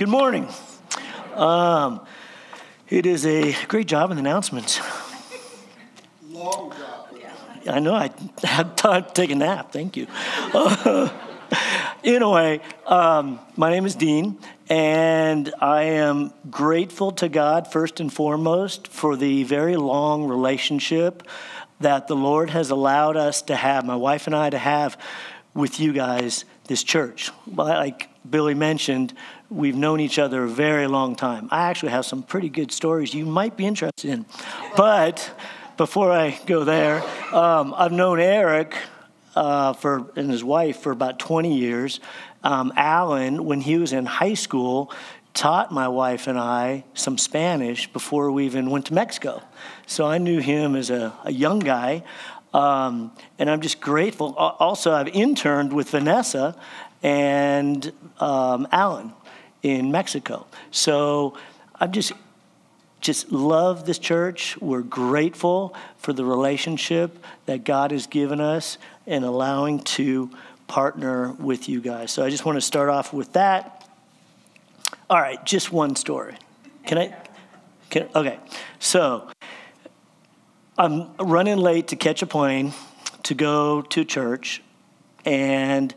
Good morning. Um, it is a great job in the announcements. Long job. I know I had time to take a nap. Thank you. Uh, anyway, um, my name is Dean, and I am grateful to God first and foremost for the very long relationship that the Lord has allowed us to have, my wife and I to have with you guys, this church. Like Billy mentioned, we've known each other a very long time. I actually have some pretty good stories you might be interested in. But before I go there, um, I've known Eric uh, for and his wife for about 20 years. Um, Alan, when he was in high school, taught my wife and I some Spanish before we even went to Mexico. So I knew him as a, a young guy. Um, and I'm just grateful. Also, I've interned with Vanessa and um, Alan in Mexico. So I'm just just love this church. We're grateful for the relationship that God has given us and allowing to partner with you guys. So I just want to start off with that. All right, just one story. Can I? Can, okay, so I'm running late to catch a plane to go to church, and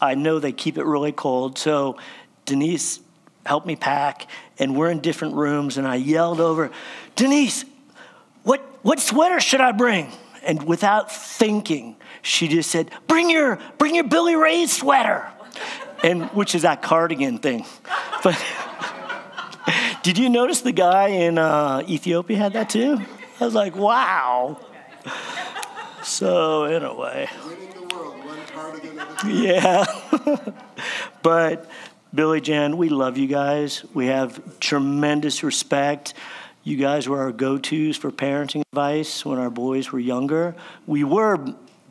I know they keep it really cold. So Denise helped me pack, and we're in different rooms, and I yelled over, Denise, what, what sweater should I bring? And without thinking, she just said, Bring your, bring your Billy Ray sweater. And which is that cardigan thing. But did you notice the guy in uh, Ethiopia had that too? I was like, wow. So anyway. Yeah. but Billy Jan, we love you guys. We have tremendous respect. You guys were our go tos for parenting advice when our boys were younger. We were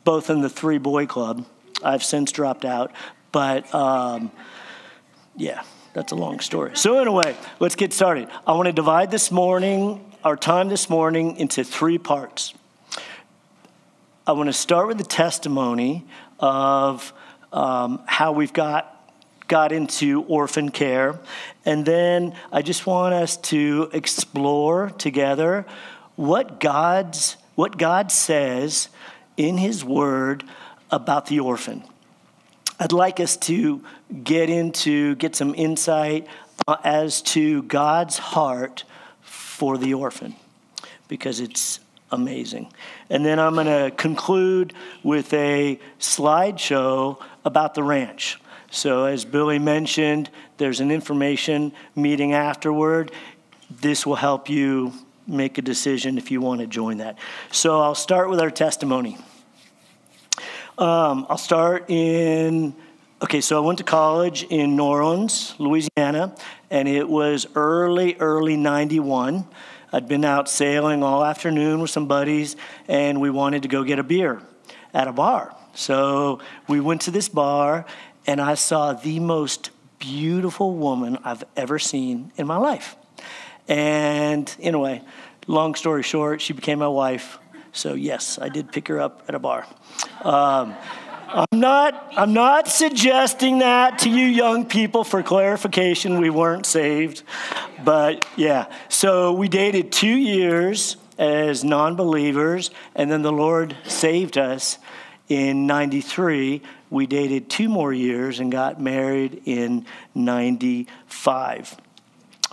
both in the three boy club. I've since dropped out. But um, yeah, that's a long story. So, anyway, let's get started. I want to divide this morning, our time this morning, into three parts. I want to start with the testimony of um, how we've got got into orphan care. And then I just want us to explore together what God's what God says in his word about the orphan. I'd like us to get into get some insight as to God's heart for the orphan because it's amazing. And then I'm going to conclude with a slideshow about the ranch. So, as Billy mentioned, there's an information meeting afterward. This will help you make a decision if you want to join that. So, I'll start with our testimony. Um, I'll start in, okay, so I went to college in New Orleans, Louisiana, and it was early, early 91. I'd been out sailing all afternoon with some buddies, and we wanted to go get a beer at a bar. So we went to this bar, and I saw the most beautiful woman I've ever seen in my life. And anyway, long story short, she became my wife. So yes, I did pick her up at a bar. Um, I'm not, I'm not suggesting that to you young people for clarification. We weren't saved. But yeah, so we dated two years as non believers, and then the Lord saved us in 93 we dated two more years and got married in 95.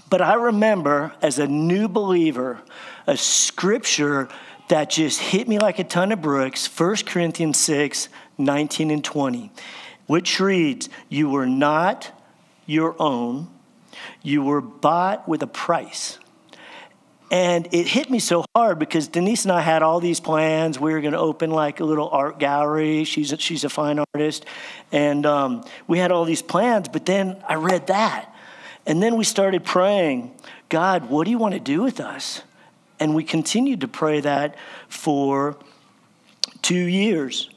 But I remember as a new believer, a scripture that just hit me like a ton of bricks 1 Corinthians 6 19 and 20, which reads, You were not your own, you were bought with a price. And it hit me so hard because Denise and I had all these plans. We were going to open like a little art gallery. She's a, she's a fine artist. And um, we had all these plans, but then I read that. And then we started praying, God, what do you want to do with us? And we continued to pray that for two years.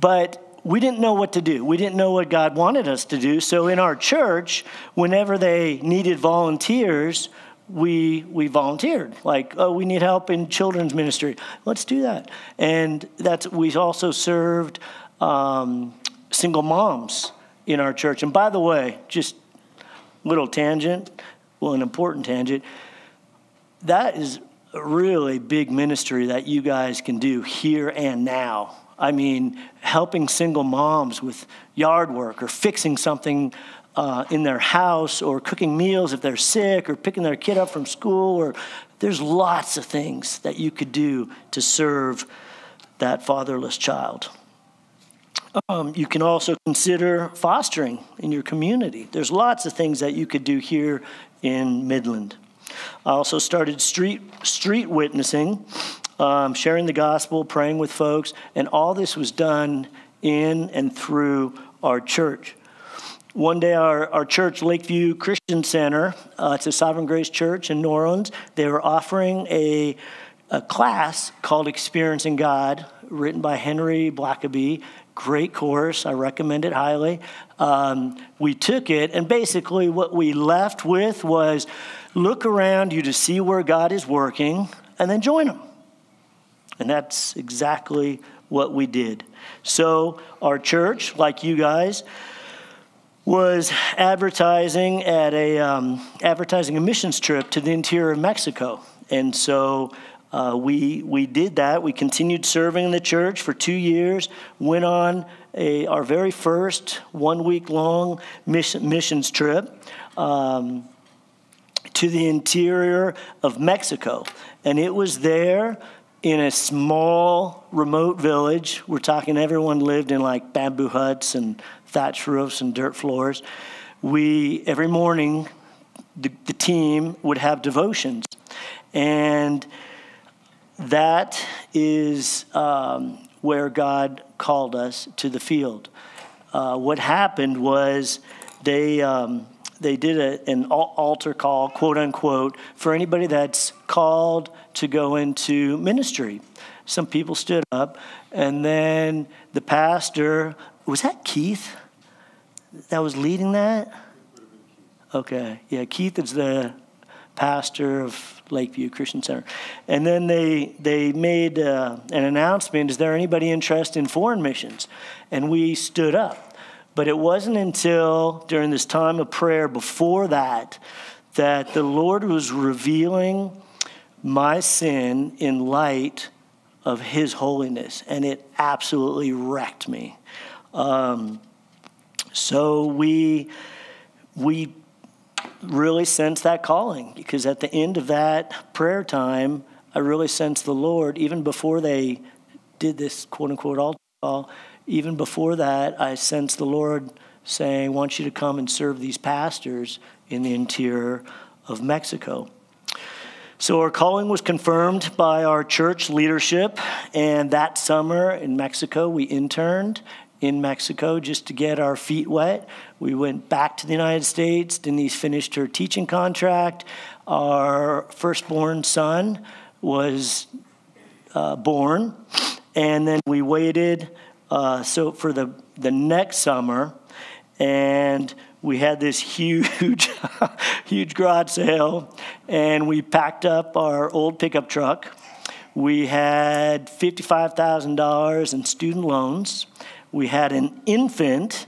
But we didn't know what to do. We didn't know what God wanted us to do. So in our church, whenever they needed volunteers, we we volunteered like oh we need help in children's ministry let's do that and that's we also served um, single moms in our church and by the way just little tangent, well, an important tangent. That is a really big ministry that you guys can do here and now. I mean, helping single moms with yard work or fixing something uh, in their house or cooking meals if they're sick or picking their kid up from school or there's lots of things that you could do to serve that fatherless child. Um, you can also consider fostering in your community. There's lots of things that you could do here in Midland. I also started street street witnessing, um, sharing the gospel, praying with folks, and all this was done in and through our church. One day, our, our church, Lakeview Christian Center, uh, it's a Sovereign Grace Church in New Orleans, they were offering a, a class called Experiencing God, written by Henry Blackaby. Great course, I recommend it highly. Um, we took it, and basically, what we left with was look around you to see where God is working, and then join Him. And that's exactly what we did. So, our church, like you guys, was advertising at a um, advertising a missions trip to the interior of Mexico, and so uh, we we did that. We continued serving in the church for two years. Went on a, our very first one week long mission, missions trip. Um, to the interior of Mexico. And it was there in a small, remote village. We're talking everyone lived in like bamboo huts and thatch roofs and dirt floors. We, every morning, the, the team would have devotions. And that is um, where God called us to the field. Uh, what happened was they, um, they did a, an altar call, quote unquote, for anybody that's called to go into ministry. Some people stood up, and then the pastor was that Keith? that was leading that? Okay, yeah, Keith is the pastor of Lakeview Christian Center. And then they, they made uh, an announcement is there anybody interested in foreign missions? And we stood up. But it wasn't until during this time of prayer before that that the Lord was revealing my sin in light of His holiness. And it absolutely wrecked me. Um, so we we really sense that calling because at the end of that prayer time, I really sensed the Lord even before they did this quote unquote altar call. Even before that, I sensed the Lord saying, "I want you to come and serve these pastors in the interior of Mexico." So, our calling was confirmed by our church leadership, and that summer in Mexico, we interned in Mexico just to get our feet wet. We went back to the United States. Denise finished her teaching contract. Our firstborn son was uh, born, and then we waited uh, so for the the next summer, and we had this huge, huge garage sale, and we packed up our old pickup truck. We had $55,000 in student loans we had an infant,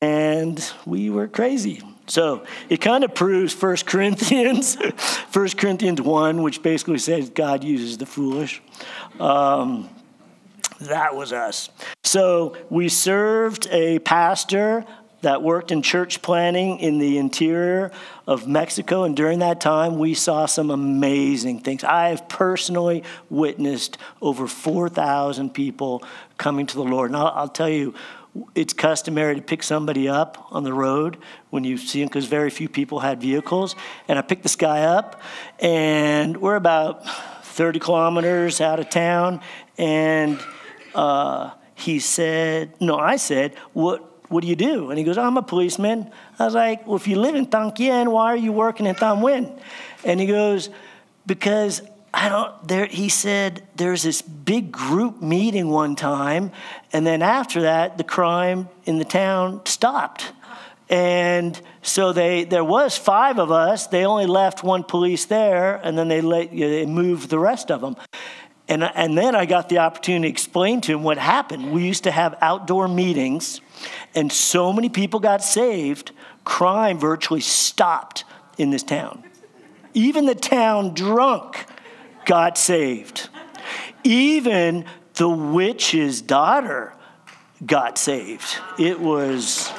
and we were crazy. So it kind of proves 1 Corinthians, 1 Corinthians 1, which basically says God uses the foolish. Um, that was us. So we served a pastor that worked in church planning in the interior of Mexico. And during that time, we saw some amazing things. I have personally witnessed over 4,000 people coming to the Lord. And I'll, I'll tell you, it's customary to pick somebody up on the road when you see them because very few people had vehicles. And I picked this guy up, and we're about 30 kilometers out of town. And uh, he said, No, I said, What? What do you do? And he goes, I'm a policeman. I was like, well, if you live in Tan Quien, why are you working in Tan Nguyen? And he goes, because I don't, there, he said there's this big group meeting one time, and then after that, the crime in the town stopped. And so they, there was five of us. They only left one police there, and then they, let, you know, they moved the rest of them. And, and then I got the opportunity to explain to him what happened. We used to have outdoor meetings and so many people got saved crime virtually stopped in this town. Even the town drunk got saved. Even the witch's daughter got saved. It was.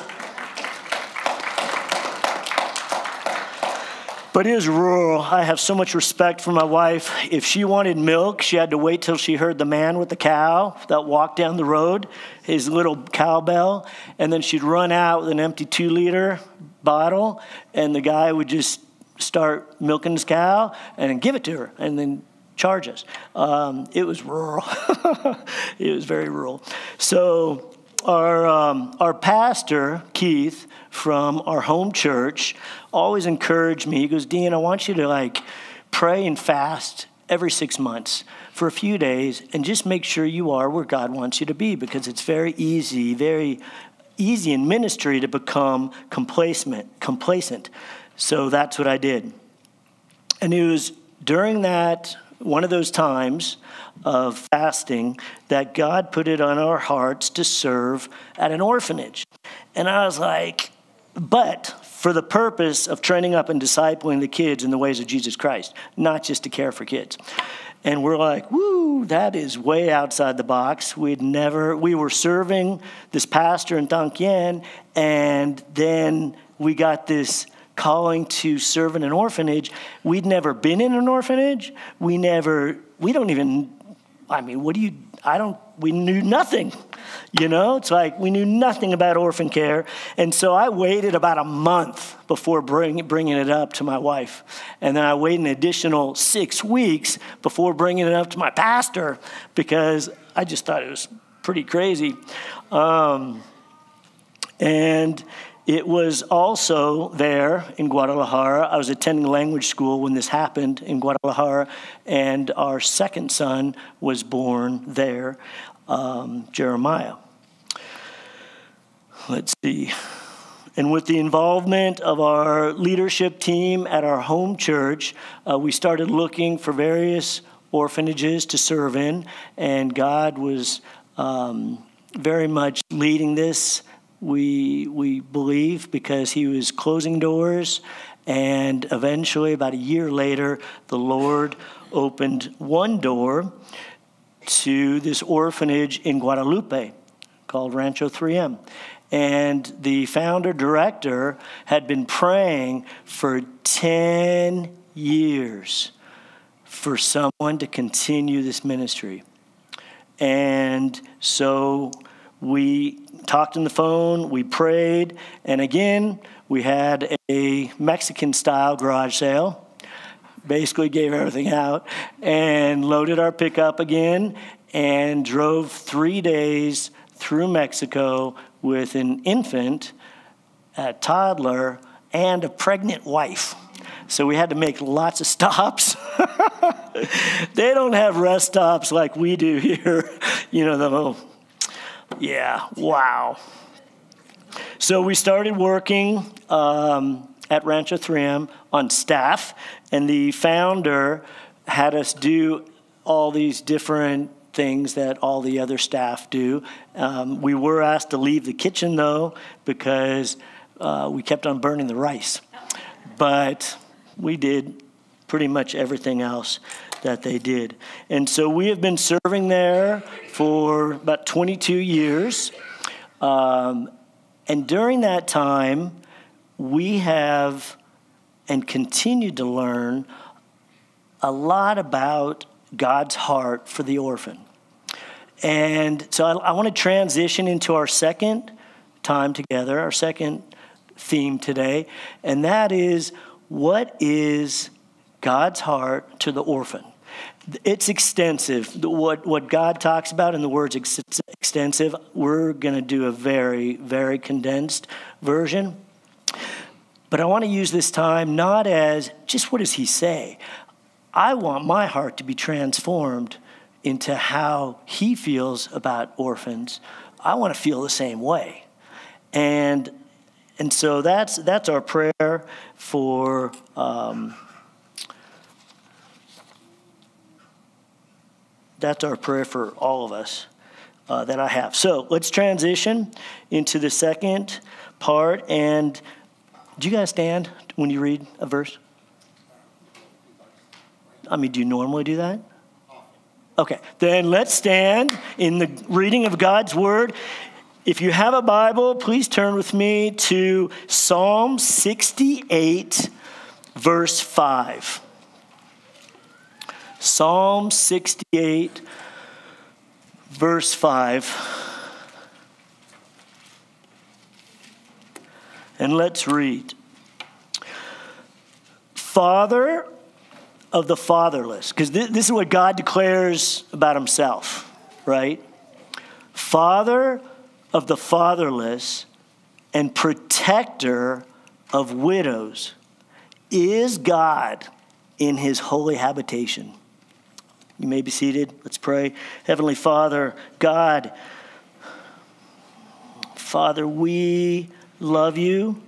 But it was rural. I have so much respect for my wife. If she wanted milk, she had to wait till she heard the man with the cow that walked down the road, his little cowbell, and then she'd run out with an empty two liter bottle, and the guy would just start milking his cow and give it to her and then charge us. Um, it was rural. it was very rural. So our, um, our pastor, Keith, from our home church, always encouraged me. He goes, Dean, I want you to like pray and fast every six months for a few days and just make sure you are where God wants you to be because it's very easy, very easy in ministry to become complacent. complacent. So that's what I did. And it was during that, one of those times of fasting, that God put it on our hearts to serve at an orphanage. And I was like, but for the purpose of training up and discipling the kids in the ways of Jesus Christ, not just to care for kids. And we're like, woo, that is way outside the box. We'd never, we were serving this pastor in Tonkin, and then we got this calling to serve in an orphanage. We'd never been in an orphanage. We never, we don't even, I mean, what do you, I don't, we knew nothing. You know, it's like we knew nothing about orphan care. And so I waited about a month before bring, bringing it up to my wife. And then I waited an additional six weeks before bringing it up to my pastor because I just thought it was pretty crazy. Um, and it was also there in Guadalajara. I was attending language school when this happened in Guadalajara, and our second son was born there, um, Jeremiah. Let's see. And with the involvement of our leadership team at our home church, uh, we started looking for various orphanages to serve in, and God was um, very much leading this we, we believe, because he was closing doors. And eventually, about a year later, the Lord opened one door to this orphanage in Guadalupe called Rancho 3M. And the founder director had been praying for 10 years for someone to continue this ministry. And so we talked on the phone, we prayed, and again, we had a Mexican style garage sale. Basically, gave everything out and loaded our pickup again and drove three days through Mexico with an infant, a toddler, and a pregnant wife. So we had to make lots of stops. they don't have rest stops like we do here. You know, the little yeah, wow. So we started working um, at Rancho 3M on staff, and the founder had us do all these different things that all the other staff do. Um, we were asked to leave the kitchen though because uh, we kept on burning the rice, but we did pretty much everything else that they did. And so we have been serving there for about 22 years. Um, and during that time, we have and continue to learn a lot about God's heart for the orphan. And so I, I want to transition into our second time together, our second theme today, and that is what is God's heart to the orphan? It's extensive. What, what God talks about in the words ex- extensive, we're going to do a very, very condensed version. But I want to use this time not as just what does he say? I want my heart to be transformed into how he feels about orphans. I want to feel the same way. And, and so that's, that's our prayer for. Um, that's our prayer for all of us uh, that I have. So let's transition into the second part. And Do you guys stand when you read a verse? I mean, do you normally do that? Okay, then let's stand in the reading of God's word. If you have a Bible, please turn with me to Psalm 68, verse 5. Psalm 68, verse 5. And let's read. Father of the fatherless, because this, this is what God declares about himself, right? Father of the fatherless and protector of widows is God in his holy habitation. You may be seated. Let's pray. Heavenly Father, God, Father, we love you.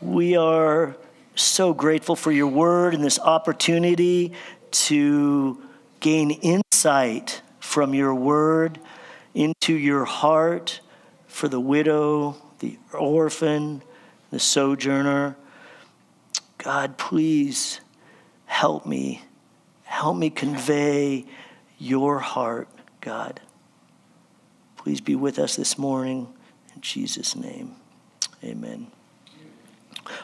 We are so grateful for your word and this opportunity to gain insight from your word into your heart for the widow, the orphan, the sojourner. God, please help me. Help me convey your heart, God. Please be with us this morning. In Jesus' name, amen.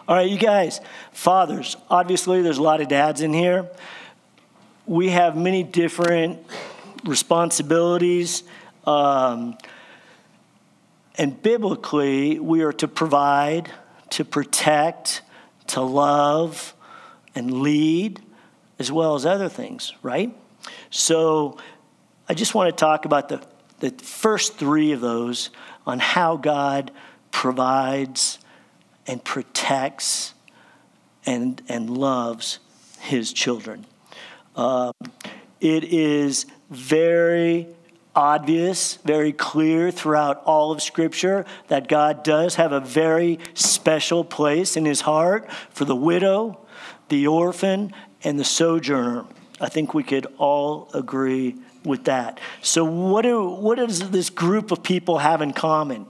All right, you guys, fathers, obviously there's a lot of dads in here. We have many different responsibilities. Um, and biblically, we are to provide, to protect, to love, and lead, as well as other things, right? So I just want to talk about the, the first three of those on how God provides and protects and, and loves his children. Uh, it is very obvious, very clear throughout all of Scripture that God does have a very special place in his heart for the widow, the orphan, and the sojourner. I think we could all agree with that. So, what, do, what does this group of people have in common?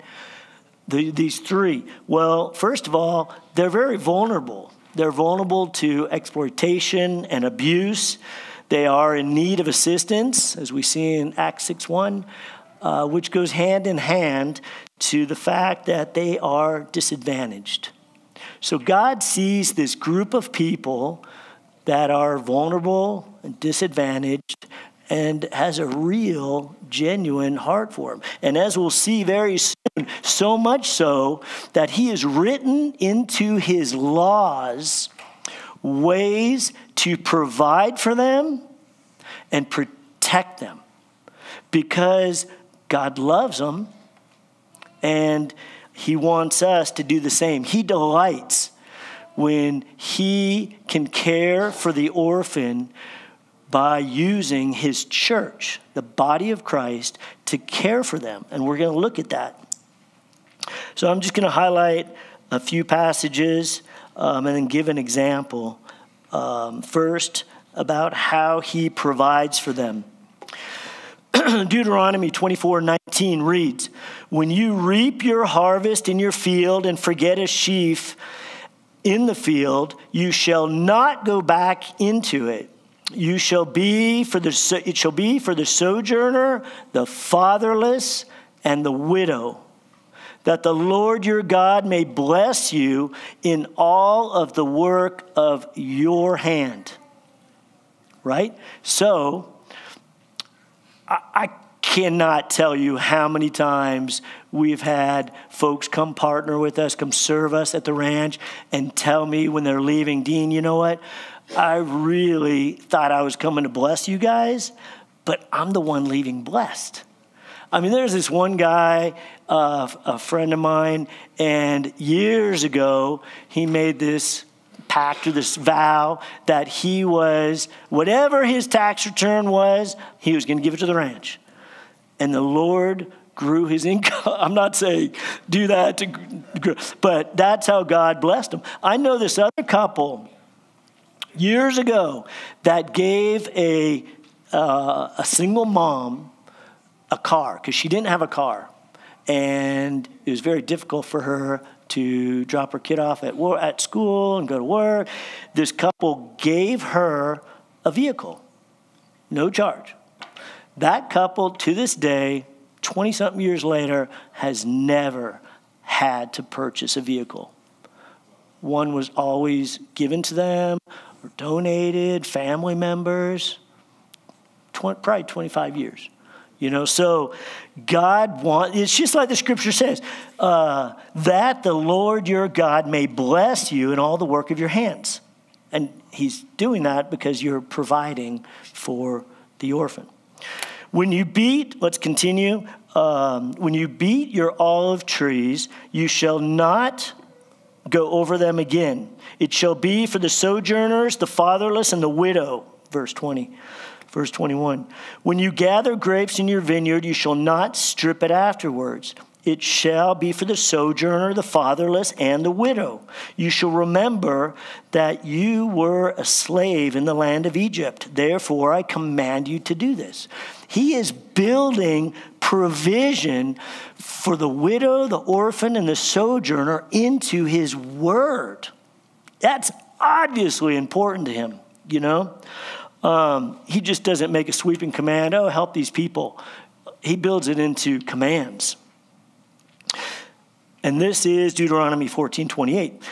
the, these three? Well, first of all, they're very vulnerable. They're vulnerable to exploitation and abuse. They are in need of assistance, as we see in Acts 6 1, uh, which goes hand in hand to the fact that they are disadvantaged. So God sees this group of people that are vulnerable and disadvantaged and has a real, genuine heart for him. And as we'll see very soon, so much so that he has written into his laws ways to provide for them and protect them because God loves them and he wants us to do the same. He delights when he can care for the orphan by using his church, the body of Christ, to care for them. And we're going to look at that. So I'm just going to highlight a few passages um, and then give an example. Um, first, about how he provides for them. Deuteronomy 24 19 reads, When you reap your harvest in your field and forget a sheaf in the field, you shall not go back into it you shall be for the it shall be for the sojourner, the fatherless, and the widow, that the Lord your God may bless you in all of the work of your hand. Right? So, I, I cannot tell you how many times we've had folks come partner with us, come serve us at the ranch, and tell me when they're leaving, Dean, you know what? I really thought I was coming to bless you guys, but I'm the one leaving blessed. I mean, there's this one guy, uh, a friend of mine, and years ago, he made this pact or this vow that he was, whatever his tax return was, he was going to give it to the ranch. And the Lord grew his income. I'm not saying do that, to, but that's how God blessed him. I know this other couple years ago that gave a, uh, a single mom a car because she didn't have a car. And it was very difficult for her to drop her kid off at, war, at school and go to work. This couple gave her a vehicle, no charge. That couple, to this day, 20 something years later, has never had to purchase a vehicle. One was always given to them or donated, family members, 20, probably 25 years. You know, so God wants, it's just like the scripture says, uh, that the Lord your God may bless you in all the work of your hands. And he's doing that because you're providing for the orphan. When you beat, let's continue. Um, when you beat your olive trees, you shall not go over them again. It shall be for the sojourners, the fatherless, and the widow. Verse 20. Verse 21 When you gather grapes in your vineyard, you shall not strip it afterwards. It shall be for the sojourner, the fatherless, and the widow. You shall remember that you were a slave in the land of Egypt. Therefore, I command you to do this. He is building provision for the widow, the orphan, and the sojourner into his word. That's obviously important to him, you know? Um, he just doesn't make a sweeping command, oh, help these people. He builds it into commands. And this is Deuteronomy 14 28.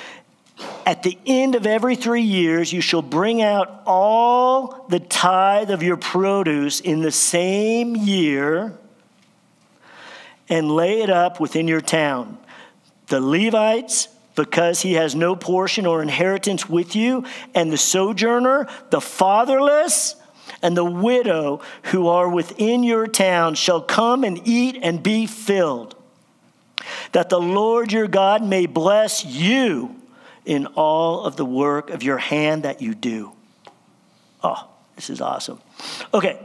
At the end of every three years, you shall bring out all the tithe of your produce in the same year and lay it up within your town. The Levites, because he has no portion or inheritance with you, and the sojourner, the fatherless, and the widow who are within your town shall come and eat and be filled, that the Lord your God may bless you in all of the work of your hand that you do. Oh, this is awesome. Okay,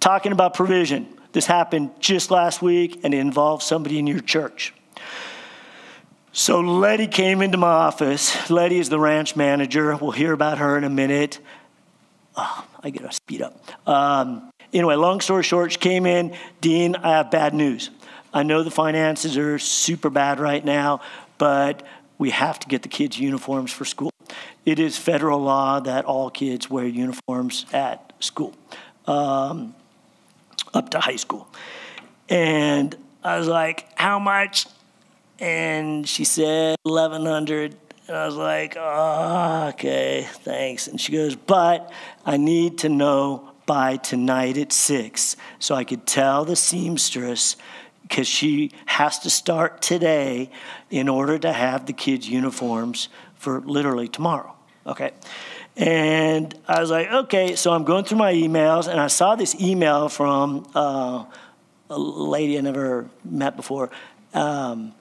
talking about provision. This happened just last week and it involved somebody in your church. So Letty came into my office. Letty is the ranch manager. We'll hear about her in a minute. Oh, I gotta speed up. Um, anyway, long story short, she came in. Dean, I have bad news. I know the finances are super bad right now, but we have to get the kids uniforms for school. It is federal law that all kids wear uniforms at school, um, up to high school. And I was like, how much? And she said 1100 and I was like, oh, okay, thanks. And she goes, but I need to know by tonight at six so I could tell the seamstress because she has to start today in order to have the kids' uniforms for literally tomorrow. Okay. And I was like, okay, so I'm going through my emails and I saw this email from uh, a lady I never met before. Um,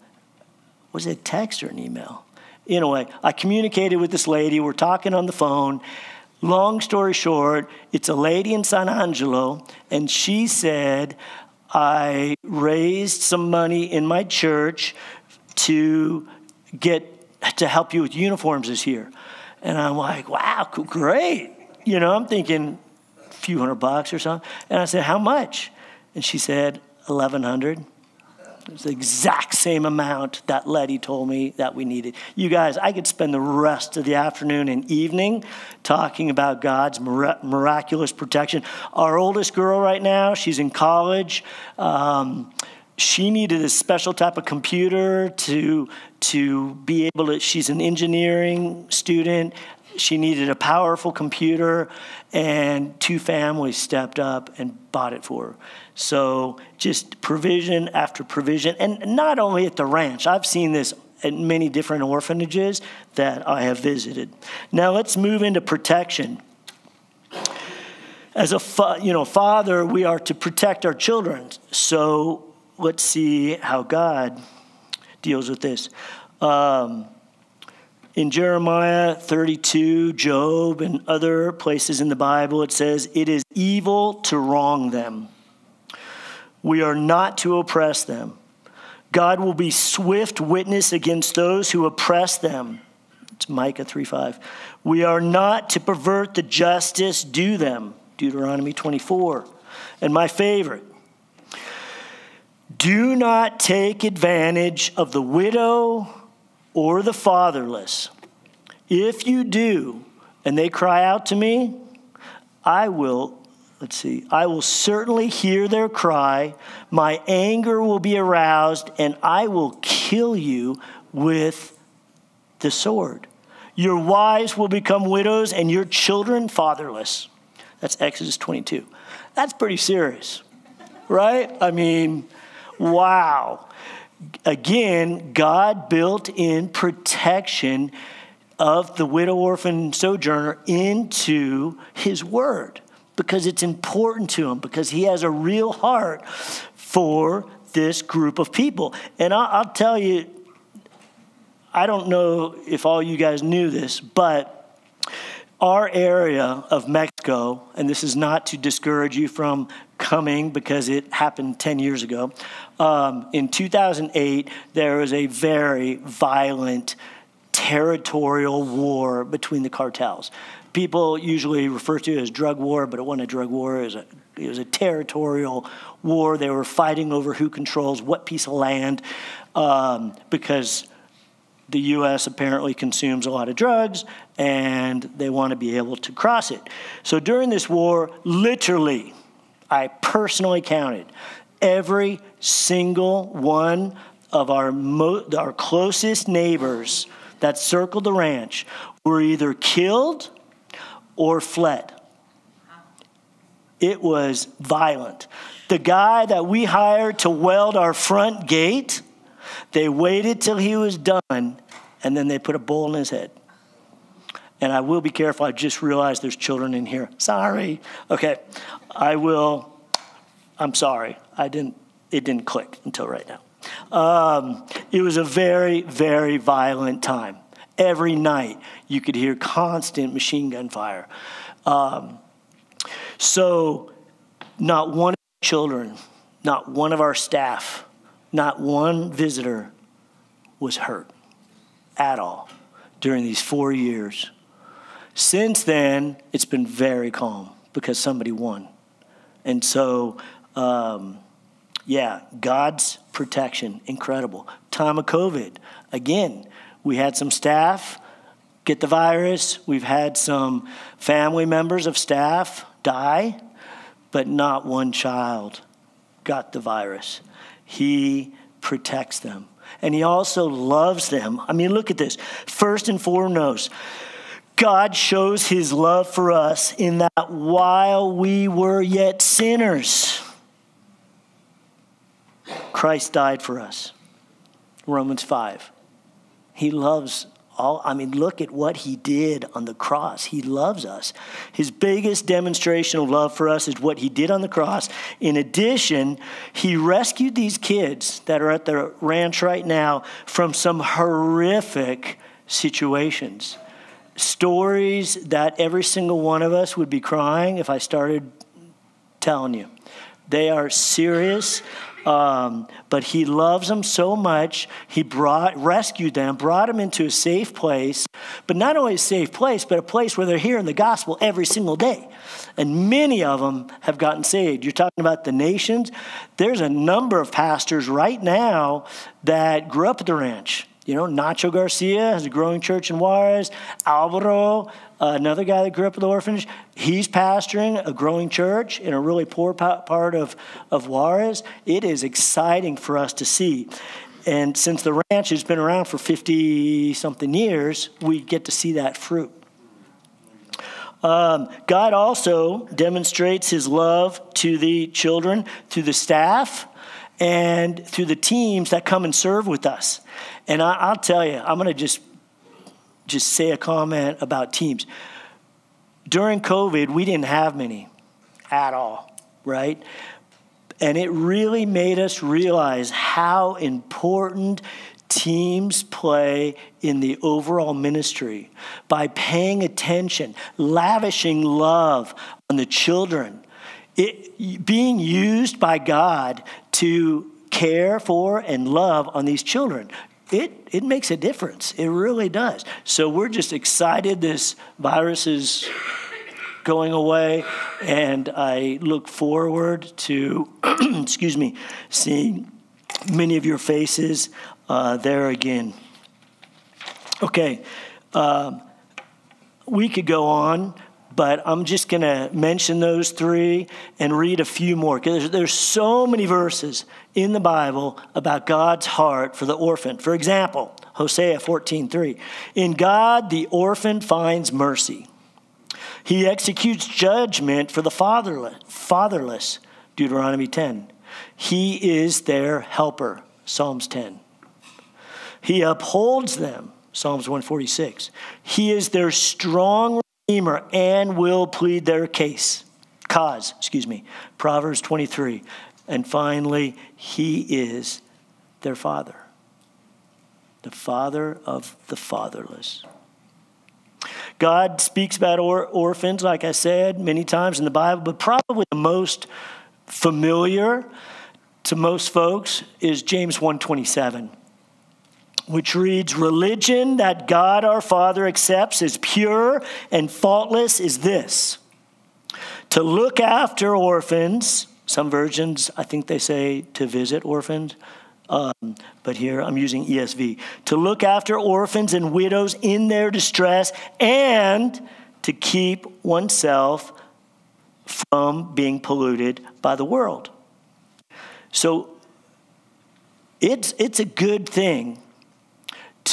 was it a text or an email? Anyway, I communicated with this lady. We're talking on the phone. Long story short, it's a lady in San Angelo, and she said, I raised some money in my church to get to help you with uniforms this year. And I'm like, wow, great. You know, I'm thinking a few hundred bucks or something. And I said, how much? And she said, 1100 it's the exact same amount that Letty told me that we needed. You guys, I could spend the rest of the afternoon and evening talking about God's miraculous protection. Our oldest girl right now, she's in college. Um, she needed a special type of computer to to be able to she's an engineering student she needed a powerful computer and two families stepped up and bought it for her so just provision after provision, and not only at the ranch. I've seen this at many different orphanages that I have visited. Now let's move into protection. As a fa- you know father, we are to protect our children. So let's see how God deals with this. Um, in Jeremiah 32, Job, and other places in the Bible, it says, It is evil to wrong them. We are not to oppress them. God will be swift witness against those who oppress them. It's Micah 3:5. We are not to pervert the justice due them. Deuteronomy 24. And my favorite. Do not take advantage of the widow or the fatherless. If you do, and they cry out to me, I will, let's see, I will certainly hear their cry. My anger will be aroused, and I will kill you with the sword. Your wives will become widows, and your children fatherless. That's Exodus 22. That's pretty serious, right? I mean, wow. Again, God built in protection of the widow, orphan, sojourner into his word because it's important to him, because he has a real heart for this group of people. And I'll, tell you, I don't know if all you guys knew this, but our area of Mexico, and this is not to discourage you from coming because it happened 10 years ago. Um, in 2008, there was a very violent territorial war between the cartels. People usually refer to it as drug war, but it wasn't a drug war. It was a, it was a territorial war. They were fighting over who controls what piece of land um, because the U.S. apparently consumes a lot of drugs and they want to be able to cross it. So during this war, literally, I personally counted every single one of our, mo- our closest neighbors that circled the ranch were either killed or fled. It was violent. The guy that we hired to weld our front gate, they waited till he was done and then they put a bowl in his head. And I will be careful. I just realized there's children in here. Sorry. Okay. I will. I'm sorry. I didn't. It didn't click until right now. Um, it was a very, very violent time. Every night you could hear constant machine gun fire. Um, so, not one of our children, not one of our staff, not one visitor was hurt at all during these four years. Since then, it's been very calm because somebody won. And so, um, yeah, God's protection, incredible. Time of COVID, again, we had some staff get the virus. We've had some family members of staff die, but not one child got the virus. He protects them and He also loves them. I mean, look at this. First and foremost, God shows His love for us in that while we were yet sinners, Christ died for us. Romans 5. He loves all, I mean, look at what he did on the cross. He loves us. His biggest demonstration of love for us is what he did on the cross. In addition, he rescued these kids that are at the ranch right now from some horrific situations. Stories that every single one of us would be crying if I started telling you. They are serious. Um, but he loves them so much, he brought, rescued them, brought them into a safe place, but not only a safe place, but a place where they're hearing the gospel every single day. And many of them have gotten saved. You're talking about the nations. There's a number of pastors right now that grew up at the ranch. You know, Nacho Garcia has a growing church in Juarez. Alvaro, another guy that grew up at the orphanage, he's pastoring a growing church in a really poor part of, of Juarez. It is exciting for us to see. And since the ranch has been around for 50 something years, we get to see that fruit. Um, God also demonstrates his love to the children, to the staff, and through the teams that come and serve with us. And I, will tell you, I'm going to just just say a comment about teams. During COVID, we didn't have many at all, right? And it really made us realize how important teams play in the overall ministry by paying attention, lavishing love on the children, it, being used by God to care for and love on these children it, it makes a difference. It really does. So we're just excited this virus is going away, and I look forward to, excuse me, seeing many of your faces uh, there again. Okay, um, we could go on, but I'm just going to mention those three and read a few more because there's, there's so many verses in the Bible about God's heart for the orphan. For example, Hosea 14:3. In God the orphan finds mercy. He executes judgment for the fatherless, fatherless. Deuteronomy 10. He is their helper. Psalms 10. He upholds them. Psalms 146. He is their strong redeemer and will plead their case. Cause, excuse me. Proverbs 23. And finally, he is their father. The father of the fatherless. God speaks about or- orphans, like I said, many times in the Bible, but probably the most familiar to most folks is James 127 which reads religion that God our Father accepts as pure and faultless is this to look after orphans. Some versions I think they say to visit orphans um, but here I'm using ESV to look after orphans and widows in their distress and to keep oneself from being polluted by the world. So it's, it's a good thing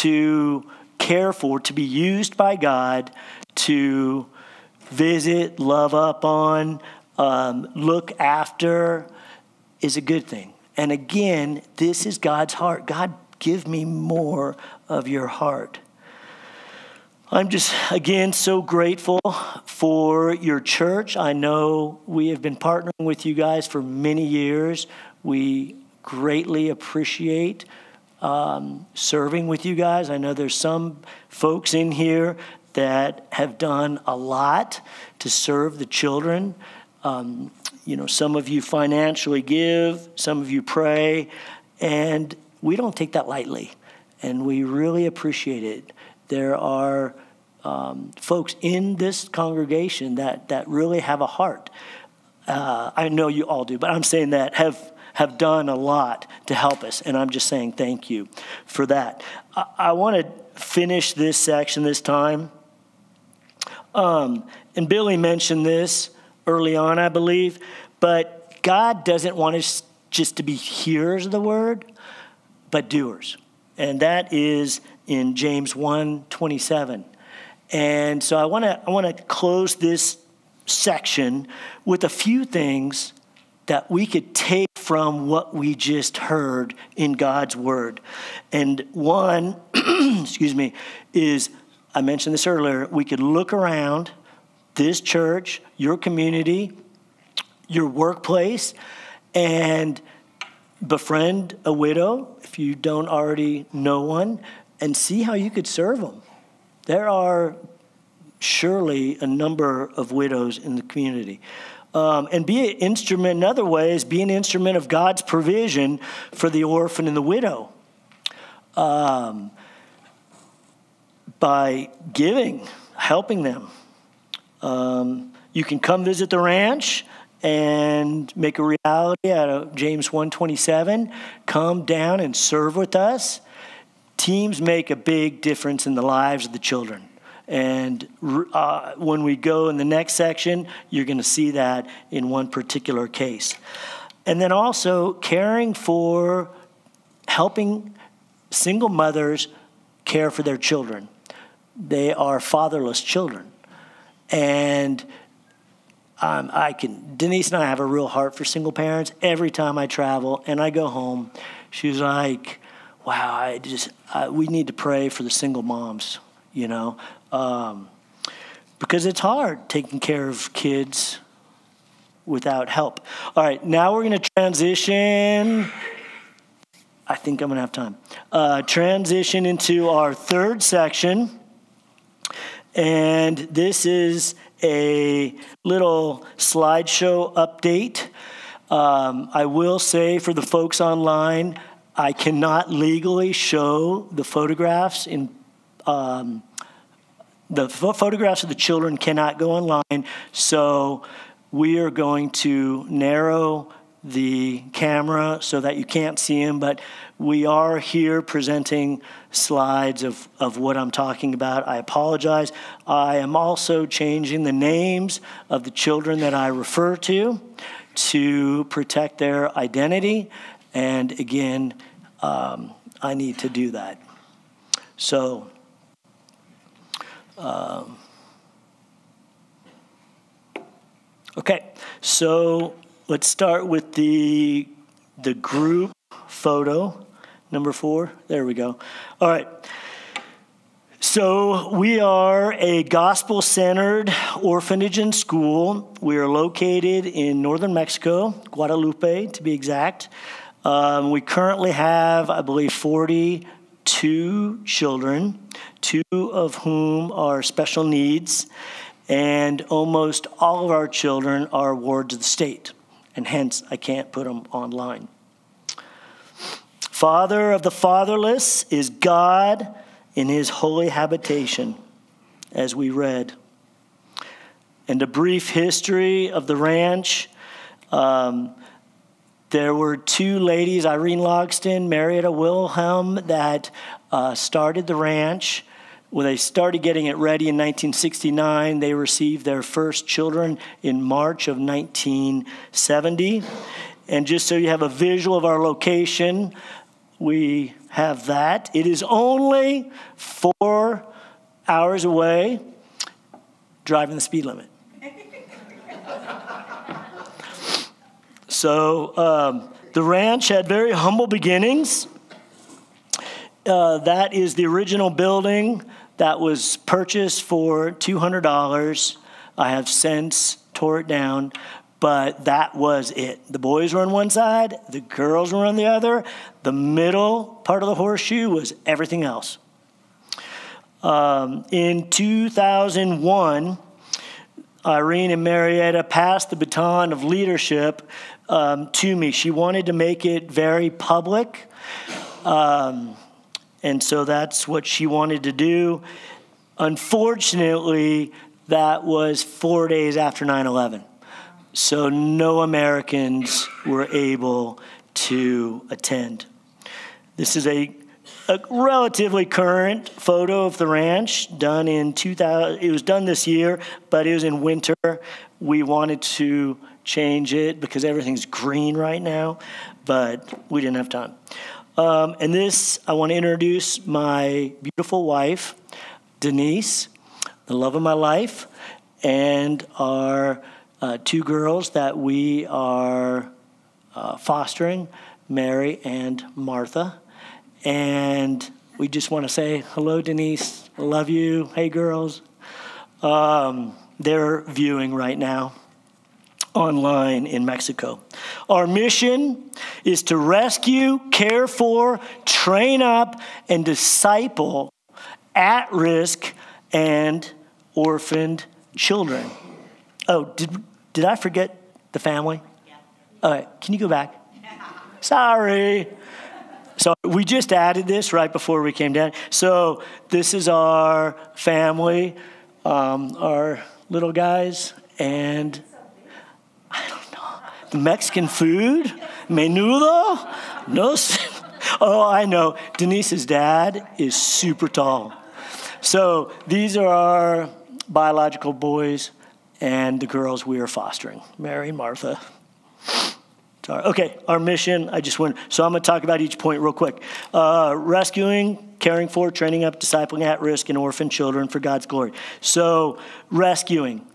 to care for, to be used by God to visit, love up on, um, look after is a good thing. And again, this is God's heart. God, give me more of your heart. I'm just, again, so grateful for your church. I know we have been partnering with you guys for many years. We greatly appreciate um, serving with you guys. I know there's some folks in here that have done a lot to serve the children. Um, you know, some of you financially give, some of you pray, and we don't take that lightly, and we really appreciate it. There are um, folks in this congregation that, that really have a heart. Uh, I know you all do, but I'm saying that have have done a lot to help us. And I'm just saying thank you for that. I, I want to finish this section this time. Um, and Billy mentioned this early on, I believe, but God doesn't want us just to be hearers of the word, but doers. And that is in James 1 27. And so I want to I want to close this section with a few things that we could take from what we just heard in God's word. And one, excuse me, is I mentioned this earlier, we could look around this church, your community, your workplace, and befriend a widow if you don't already know one and see how you could serve them. There are surely a number of widows in the community um, and be an instrument in other ways, be an instrument of God's provision for the orphan and the widow. Um, by giving, helping them. Um, you can come visit the ranch and make a reality out of James 127. Come down and serve with us. Teams make a big difference in the lives of the children. And uh, when we go in the next section, you're going to see that in one particular case. And then also caring for helping single mothers care for their children. They are fatherless children. And um, I can, Denise and I have a real heart for single parents. Every time I travel and I go home, she's like, wow, I just, we need to pray for the single moms, you know? Um, because it's hard taking care of kids without help. All right, now we're going to transition. I think I'm going to have time. Uh, transition into our third section. And this is a little slideshow update. Um, I will say for the folks online, I cannot legally show the photographs in um, the photographs of the children cannot go online, so we are going to narrow the camera so that you can't see them, but we are here presenting slides of, of what I'm talking about. I apologize. I am also changing the names of the children that I refer to to protect their identity. And again, um, I need to do that. So, um, okay, so let's start with the, the group photo, number four. There we go. All right. So, we are a gospel centered orphanage and school. We are located in northern Mexico, Guadalupe to be exact. Um, we currently have, I believe, 42 children, two of whom are special needs, and almost all of our children are wards of the state, and hence I can't put them online. Father of the fatherless is God in his holy habitation, as we read. And a brief history of the ranch. Um, there were two ladies, Irene Logston, Marietta Wilhelm, that uh, started the ranch. When they started getting it ready in 1969, they received their first children in March of 1970. And just so you have a visual of our location, we have that. It is only four hours away, driving the speed limit. So um, the ranch had very humble beginnings. Uh, that is the original building that was purchased for $200. I have since tore it down, but that was it. The boys were on one side, the girls were on the other. The middle part of the horseshoe was everything else. Um, in 2001, Irene and Marietta passed the baton of leadership um, to me. She wanted to make it very public. Um, and so that's what she wanted to do. Unfortunately, that was four days after 9 11. So no Americans were able to attend. This is a, a relatively current photo of the ranch done in 2000. It was done this year, but it was in winter. We wanted to change it because everything's green right now, but we didn't have time. Um, and this, I want to introduce my beautiful wife, Denise, the love of my life, and our uh, two girls that we are uh, fostering, Mary and Martha. And we just want to say hello, Denise. Love you. Hey, girls. Um, they're viewing right now online in Mexico. Our mission is to rescue, care for, train up, and disciple at risk and orphaned children. Oh, did, did I forget the family? Yeah. All right, can you go back? Sorry. So we just added this right before we came down. So this is our family, um, our little guys, and I don't know, the Mexican food, menudo. No, oh, I know. Denise's dad is super tall. So these are our biological boys and the girls we are fostering, Mary and Martha. Sorry. Okay, our mission, I just went, so I'm going to talk about each point real quick. Uh, rescuing, caring for, training up, discipling at risk, and orphan children for God's glory. So, rescuing.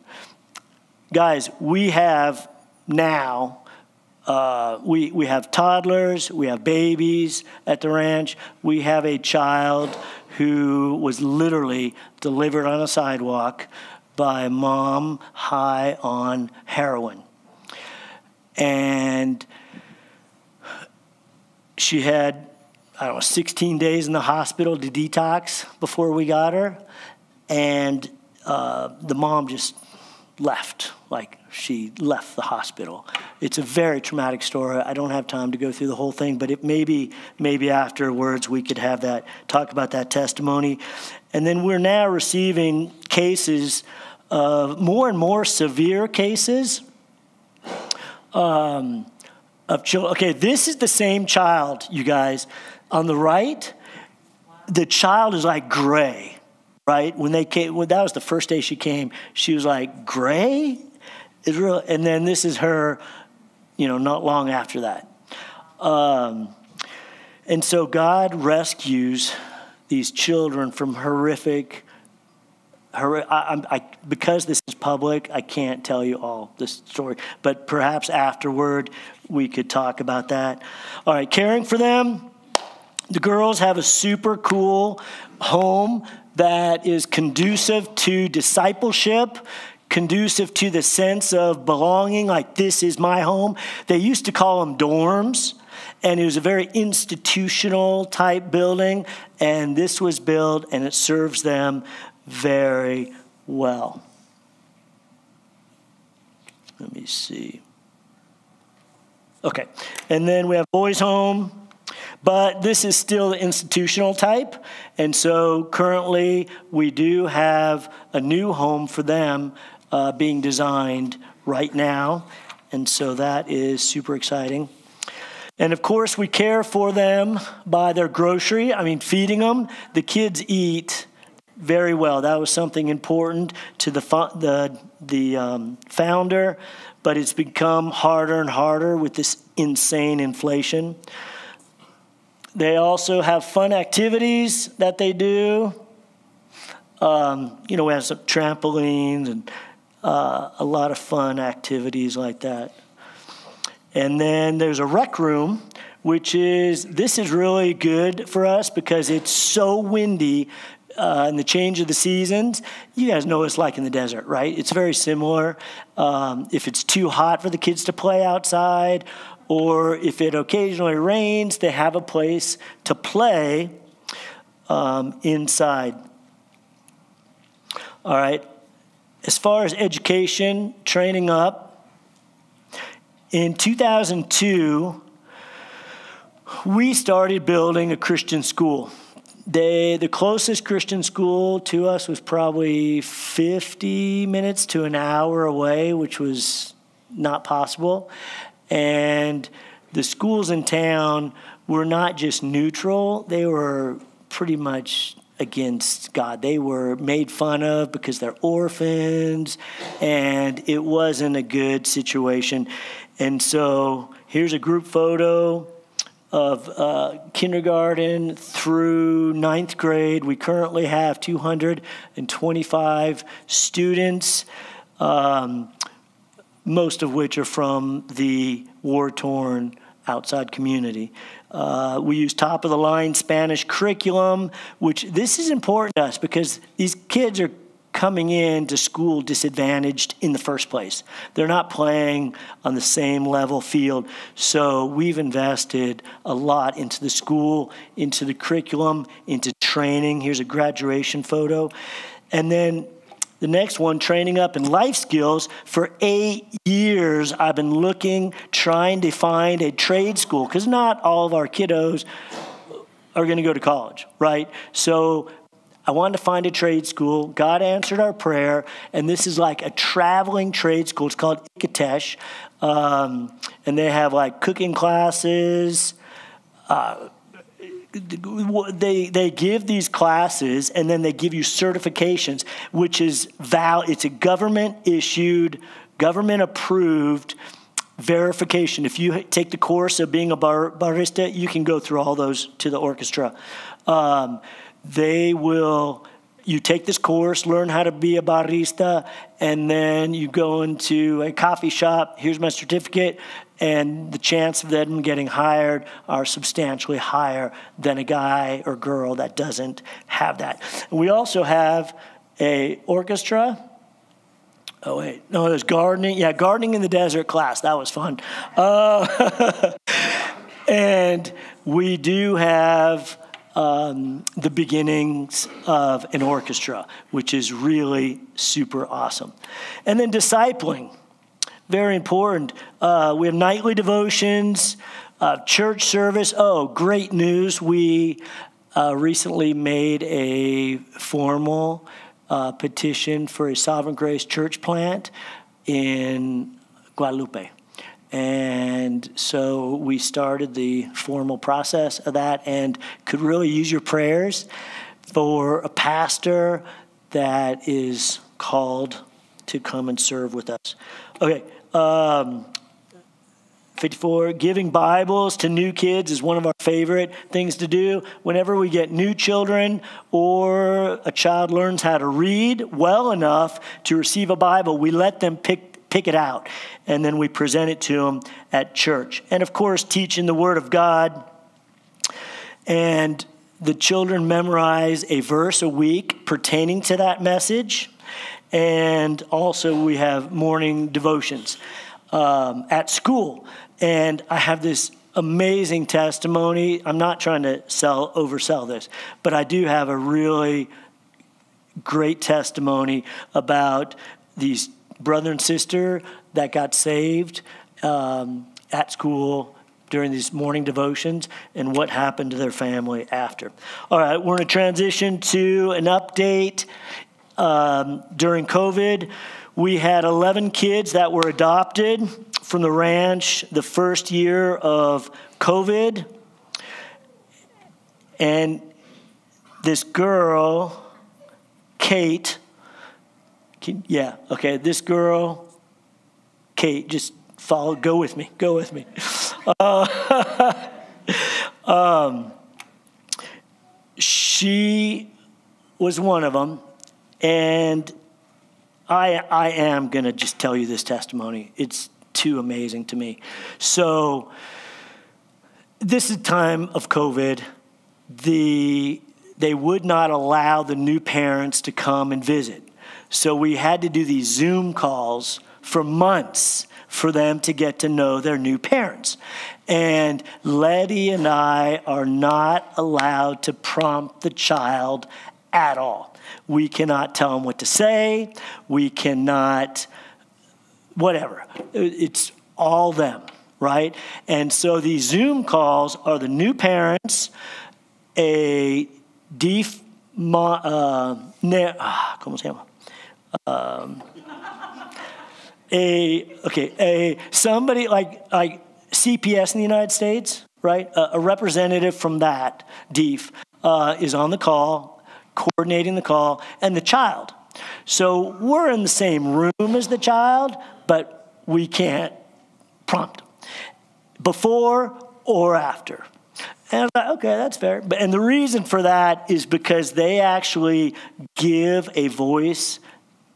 Guys, we have now, uh, we, we have toddlers, we have babies at the ranch, we have a child who was literally delivered on a sidewalk by mom high on heroin. And she had, I don't know, 16 days in the hospital to detox before we got her. And uh, the mom just left, like she left the hospital. It's a very traumatic story. I don't have time to go through the whole thing, but it maybe maybe afterwards we could have that talk about that testimony. And then we're now receiving cases of more and more severe cases. Um, of children. Okay, this is the same child, you guys. On the right, the child is like gray, right? When they came, when that was the first day she came, she was like gray. Real, and then this is her, you know, not long after that. Um, and so God rescues these children from horrific. Hor- I, I, because this is public, I can't tell you all the story, but perhaps afterward we could talk about that. All right, caring for them. The girls have a super cool home that is conducive to discipleship, conducive to the sense of belonging, like this is my home. They used to call them dorms, and it was a very institutional type building, and this was built and it serves them very well. Let me see. Okay, and then we have boys' home, but this is still the institutional type, and so currently we do have a new home for them uh, being designed right now, and so that is super exciting. And of course, we care for them by their grocery. I mean, feeding them. The kids eat very well. That was something important to the the the um, founder, but it's become harder and harder with this insane inflation. They also have fun activities that they do. Um, you know, we have some trampolines and uh, a lot of fun activities like that. And then there's a rec room, which is this is really good for us because it's so windy uh, in the change of the seasons. You guys know what it's like in the desert, right? It's very similar. Um, if it's too hot for the kids to play outside, or if it occasionally rains, they have a place to play um, inside. All right. As far as education, training up, in 2002, we started building a Christian school. They, the closest Christian school to us was probably 50 minutes to an hour away, which was not possible. And the schools in town were not just neutral, they were pretty much against God. They were made fun of because they're orphans, and it wasn't a good situation. And so here's a group photo of uh, kindergarten through ninth grade. We currently have 225 students, um, most of which are from the war torn outside community. Uh, we use top of the line Spanish curriculum, which this is important to us because these kids are coming in to school disadvantaged in the first place. They're not playing on the same level field. So we've invested a lot into the school, into the curriculum, into training. Here's a graduation photo. And then the next one, training up in life skills. For eight years, I've been looking, trying to find a trade school, because not all of our kiddos are going to go to college, right? So I wanted to find a trade school. God answered our prayer, and this is like a traveling trade school. It's called ICATECH, um, and they have like cooking classes. Uh, they they give these classes and then they give you certifications which is val it's a government issued government approved verification. If you take the course of being a bar, barista you can go through all those to the orchestra. Um, they will you take this course, learn how to be a barista, and then you go into a coffee shop. Here's my certificate, and the chance of them getting hired are substantially higher than a guy or girl that doesn't have that. We also have a orchestra. Oh wait, no, there's gardening. Yeah, gardening in the desert class. That was fun. Uh, and we do have um, the beginnings of an orchestra, which is really super awesome. And then discipling, very important. Uh, we have nightly devotions, uh, church service. Oh, great news! We uh, recently made a formal uh, petition for a Sovereign Grace church plant in Guadalupe. And so we started the formal process of that and could really use your prayers for a pastor that is called to come and serve with us. Okay, um, 54, giving Bibles to new kids is one of our favorite things to do. Whenever we get new children or a child learns how to read well enough to receive a Bible, we let them pick, pick it out and then we present it to them at church. And of course, teaching the Word of God. And the children memorize a verse a week pertaining to that message. And also, we have morning devotions um, at school. And I have this amazing testimony. I'm not trying to sell oversell this, but I do have a really great testimony about these brother and sister that got saved um, at school during these morning devotions and what happened to their family after. All right, we're going to transition to an update. Um, during COVID, we had 11 kids that were adopted from the ranch the first year of COVID. And this girl, Kate, yeah, okay, this girl, Kate, just follow, go with me, go with me. Uh, um, she was one of them, and I, I am going to just tell you this testimony. It's too amazing to me. So, this is time of COVID. The, they would not allow the new parents to come and visit. So, we had to do these Zoom calls for months for them to get to know their new parents. And Letty and I are not allowed to prompt the child at all. We cannot tell them what to say. We cannot whatever. It's all them, right? And so these Zoom calls are the new parents, a def, uh, ne, ah, ¿cómo se llama? Um, a okay, a somebody like like CPS in the United States, right? A, a representative from that DIF uh, is on the call, coordinating the call, and the child. So we're in the same room as the child, but we can't prompt before or after. And I was like, okay, that's fair. But, and the reason for that is because they actually give a voice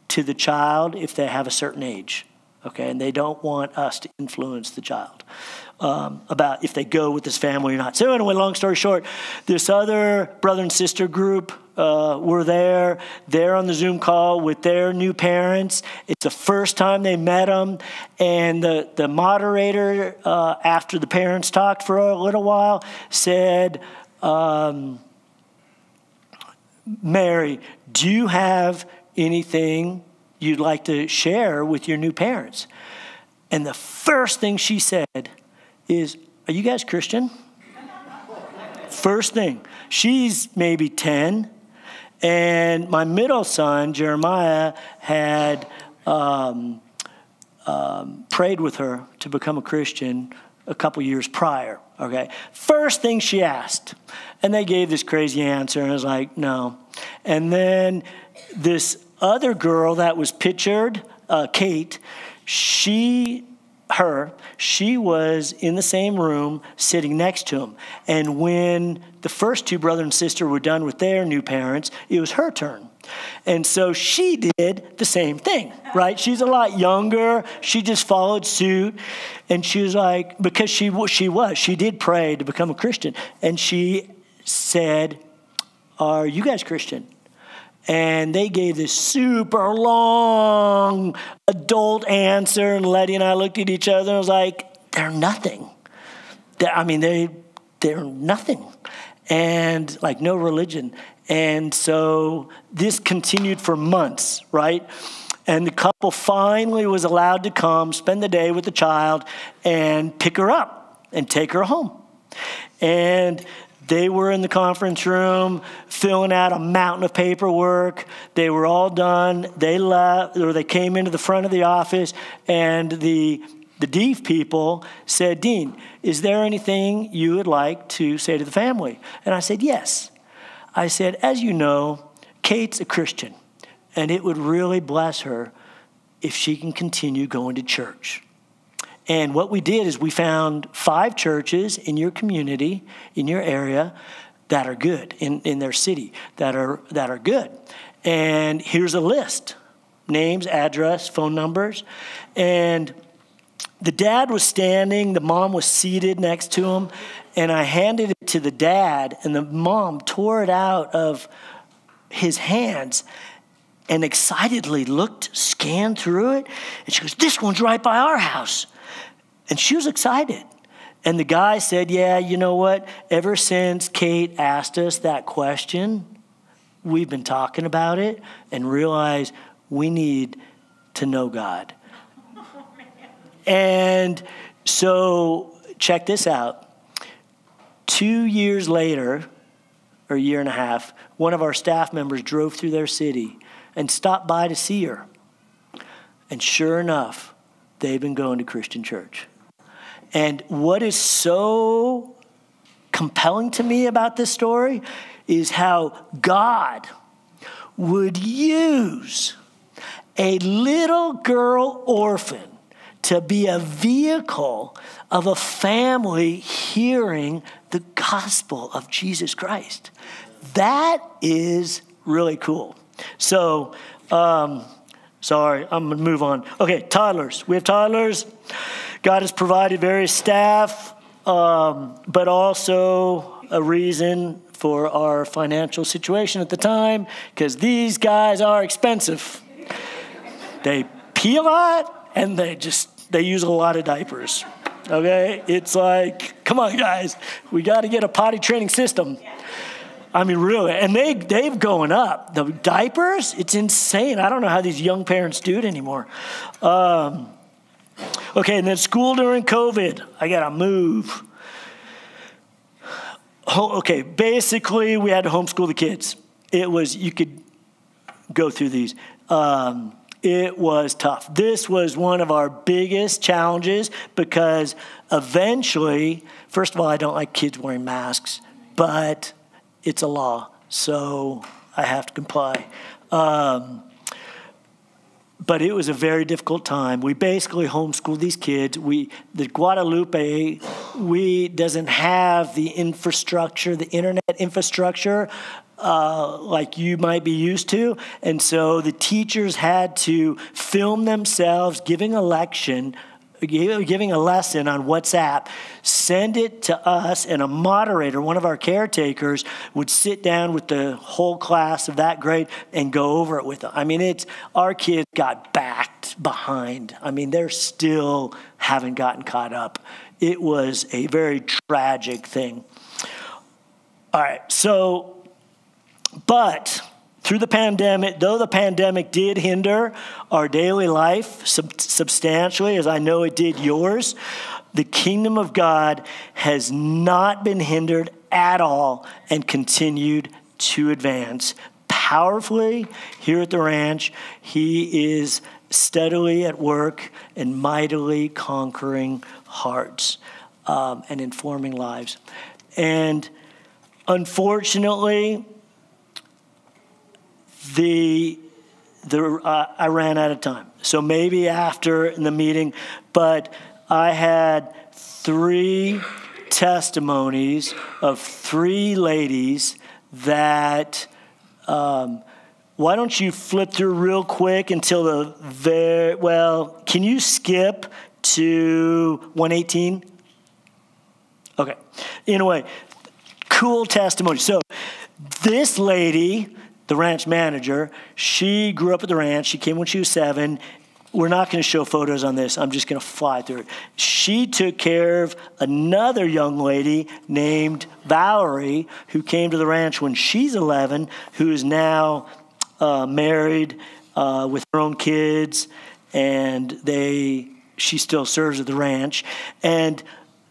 to the child if they have a certain age, okay? And they don't want us to influence the child um, about if they go with this family or not. So, anyway, long story short, this other brother and sister group uh, were there. They're on the Zoom call with their new parents. It's the first time they met them. And the, the moderator, uh, after the parents talked for a little while, said, um, Mary, do you have anything you'd like to share with your new parents? And the first thing she said is, Are you guys Christian? First thing. She's maybe 10. And my middle son, Jeremiah, had um, um, prayed with her to become a Christian a couple years prior. Okay. First thing she asked, and they gave this crazy answer, and I was like, no. And then this other girl that was pictured, uh, Kate, she her, she was in the same room sitting next to him. And when the first two brother and sister were done with their new parents, it was her turn. And so she did the same thing, right? She's a lot younger. She just followed suit. And she was like, because she, she was, she did pray to become a Christian. And she said, Are you guys Christian? And they gave this super long adult answer. And Letty and I looked at each other and was like, they're nothing. They're, I mean, they, they're nothing. And like no religion. And so this continued for months, right? And the couple finally was allowed to come, spend the day with the child, and pick her up and take her home. And they were in the conference room filling out a mountain of paperwork. They were all done. They left, or they came into the front of the office, and the the DIF people said, Dean, is there anything you would like to say to the family? And I said, Yes. I said, As you know, Kate's a Christian, and it would really bless her if she can continue going to church. And what we did is we found five churches in your community, in your area, that are good, in, in their city, that are, that are good. And here's a list names, address, phone numbers. And the dad was standing, the mom was seated next to him, and I handed it to the dad, and the mom tore it out of his hands and excitedly looked, scanned through it, and she goes, This one's right by our house. And she was excited. And the guy said, Yeah, you know what? Ever since Kate asked us that question, we've been talking about it and realized we need to know God. And so, check this out. Two years later, or a year and a half, one of our staff members drove through their city and stopped by to see her. And sure enough, they've been going to Christian church. And what is so compelling to me about this story is how God would use a little girl orphan to be a vehicle of a family hearing the gospel of Jesus Christ. That is really cool. So, um, sorry, I'm gonna move on. Okay, toddlers. We have toddlers. God has provided various staff, um, but also a reason for our financial situation at the time because these guys are expensive. They pee a lot and they just they use a lot of diapers. Okay? It's like, come on guys, we got to get a potty training system. I mean, really, and they they've going up. The diapers, it's insane. I don't know how these young parents do it anymore. Um, okay, and then school during COVID. I gotta move. okay, basically, we had to homeschool the kids. It was you could go through these. Um, it was tough. This was one of our biggest challenges because eventually, first of all, I don't like kids wearing masks, but it's a law, so I have to comply. Um, but it was a very difficult time. We basically homeschooled these kids. We, the Guadalupe, we doesn't have the infrastructure, the internet infrastructure uh, like you might be used to. And so the teachers had to film themselves giving a lecture, giving a lesson on WhatsApp, send it to us, and a moderator, one of our caretakers, would sit down with the whole class of that grade and go over it with them. I mean, it's our kids got backed behind. I mean, they're still haven't gotten caught up. It was a very tragic thing. All right, so but through the pandemic, though the pandemic did hinder our daily life sub- substantially, as I know it did yours, the kingdom of God has not been hindered at all and continued to advance. Powerfully here at the ranch, he is steadily at work and mightily conquering hearts um, and informing lives. And unfortunately, the, the uh, I ran out of time. So maybe after in the meeting, but I had three testimonies of three ladies that. Um, why don't you flip through real quick until the very well? Can you skip to 118? Okay. Anyway, cool testimony. So this lady the ranch manager. She grew up at the ranch. She came when she was seven. We're not going to show photos on this. I'm just going to fly through it. She took care of another young lady named Valerie who came to the ranch when she's 11, who is now uh, married uh, with her own kids, and they she still serves at the ranch. And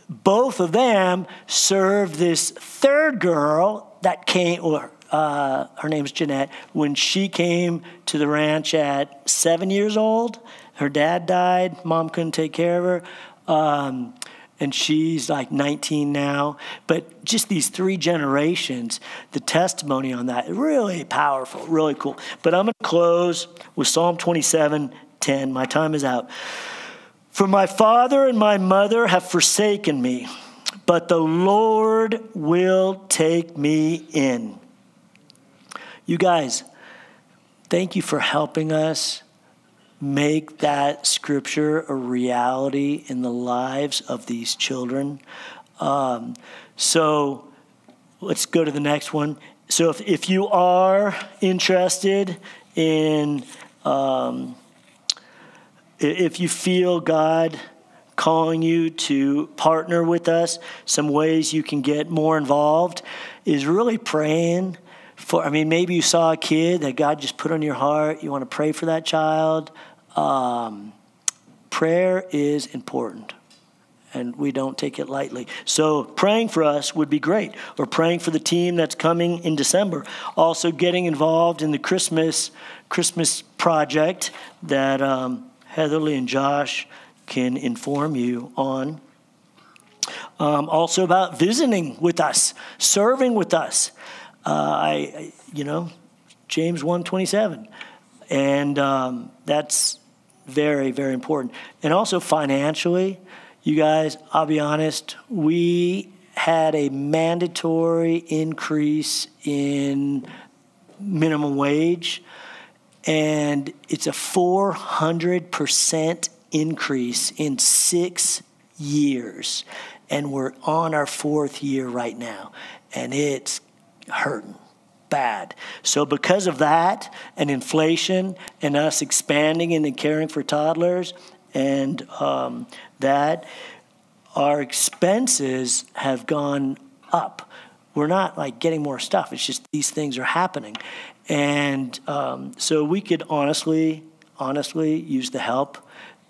both of them served this third girl that came, or uh, her name's Jeanette, when she came to the ranch at seven years old, her dad died, mom couldn't take care of her. Um, and she's like 19 now. But just these three generations, the testimony on that, really powerful, really cool. But I'm going to close with Psalm 27 10. My time is out. For my father and my mother have forsaken me, but the Lord will take me in. You guys, thank you for helping us make that scripture a reality in the lives of these children. Um, so let's go to the next one. So if, if you are interested in, um, if you feel God calling you to partner with us, some ways you can get more involved is really praying for, I mean, maybe you saw a kid that God just put on your heart. You want to pray for that child. Um, prayer is important and we don't take it lightly. So, praying for us would be great, or praying for the team that's coming in December. Also, getting involved in the Christmas Christmas project that um, Heatherly and Josh can inform you on. Um, also, about visiting with us, serving with us. Uh, I, you know, James 127. And um, that's very, very important. And also financially, you guys, I'll be honest, we had a mandatory increase in minimum wage, and it's a 400% increase in six years. And we're on our fourth year right now, and it's hurting bad. So, because of that and inflation and us expanding and caring for toddlers and um, that, our expenses have gone up. We're not like getting more stuff, it's just these things are happening. And um, so, we could honestly, honestly use the help.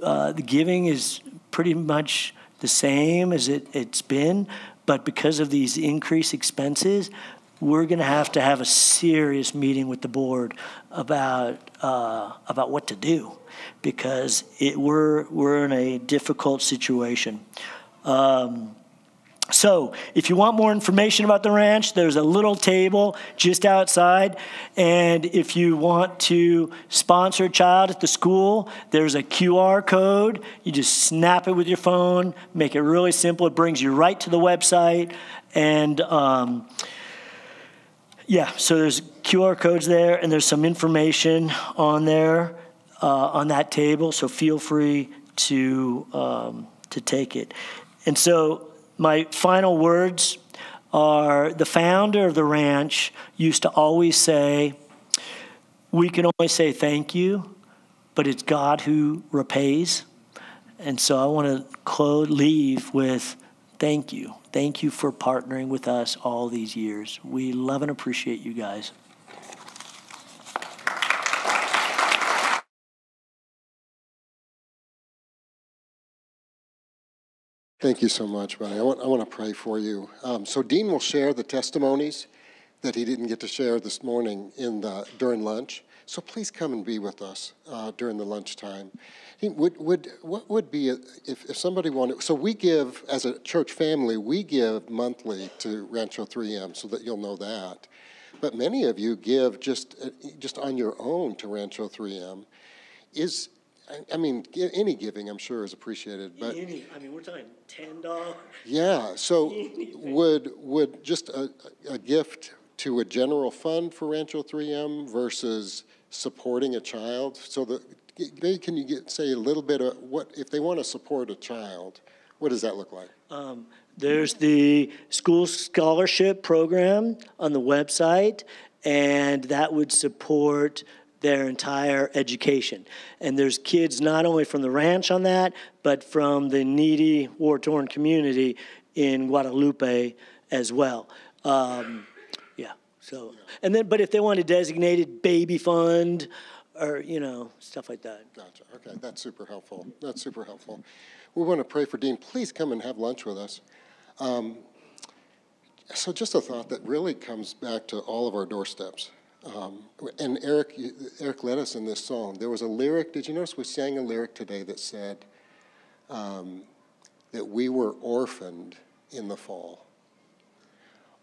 Uh, the giving is pretty much the same as it, it's been, but because of these increased expenses, we're going to have to have a serious meeting with the board about uh, about what to do because it, we're we're in a difficult situation. Um, so, if you want more information about the ranch, there's a little table just outside. And if you want to sponsor a child at the school, there's a QR code. You just snap it with your phone, make it really simple. It brings you right to the website. And um, yeah, so there's QR codes there, and there's some information on there uh, on that table. So feel free to um, to take it. And so my final words are: the founder of the ranch used to always say, "We can only say thank you, but it's God who repays." And so I want to close, leave with thank you. Thank you for partnering with us all these years. We love and appreciate you guys. Thank you so much, buddy. I want, I want to pray for you. Um, so Dean will share the testimonies that he didn't get to share this morning in the, during lunch. So please come and be with us uh, during the lunchtime. Would, would, what would be, a, if, if somebody wanted, so we give, as a church family, we give monthly to Rancho 3M so that you'll know that. But many of you give just, uh, just on your own to Rancho 3M. Is, I mean, any giving, I'm sure, is appreciated. But any, I mean, we're talking ten dollars. Yeah. So, would would just a, a gift to a general fund for Rancho 3M versus supporting a child? So that maybe can you get, say a little bit of what if they want to support a child? What does that look like? Um, there's the school scholarship program on the website, and that would support their entire education. And there's kids not only from the ranch on that, but from the needy, war torn community in Guadalupe as well. Um, so, and then, but if they want a designated baby fund or, you know, stuff like that. Gotcha. Okay, that's super helpful. That's super helpful. We want to pray for Dean. Please come and have lunch with us. Um, So, just a thought that really comes back to all of our doorsteps. Um, and Eric, Eric led us in this song. There was a lyric. Did you notice we sang a lyric today that said um, that we were orphaned in the fall?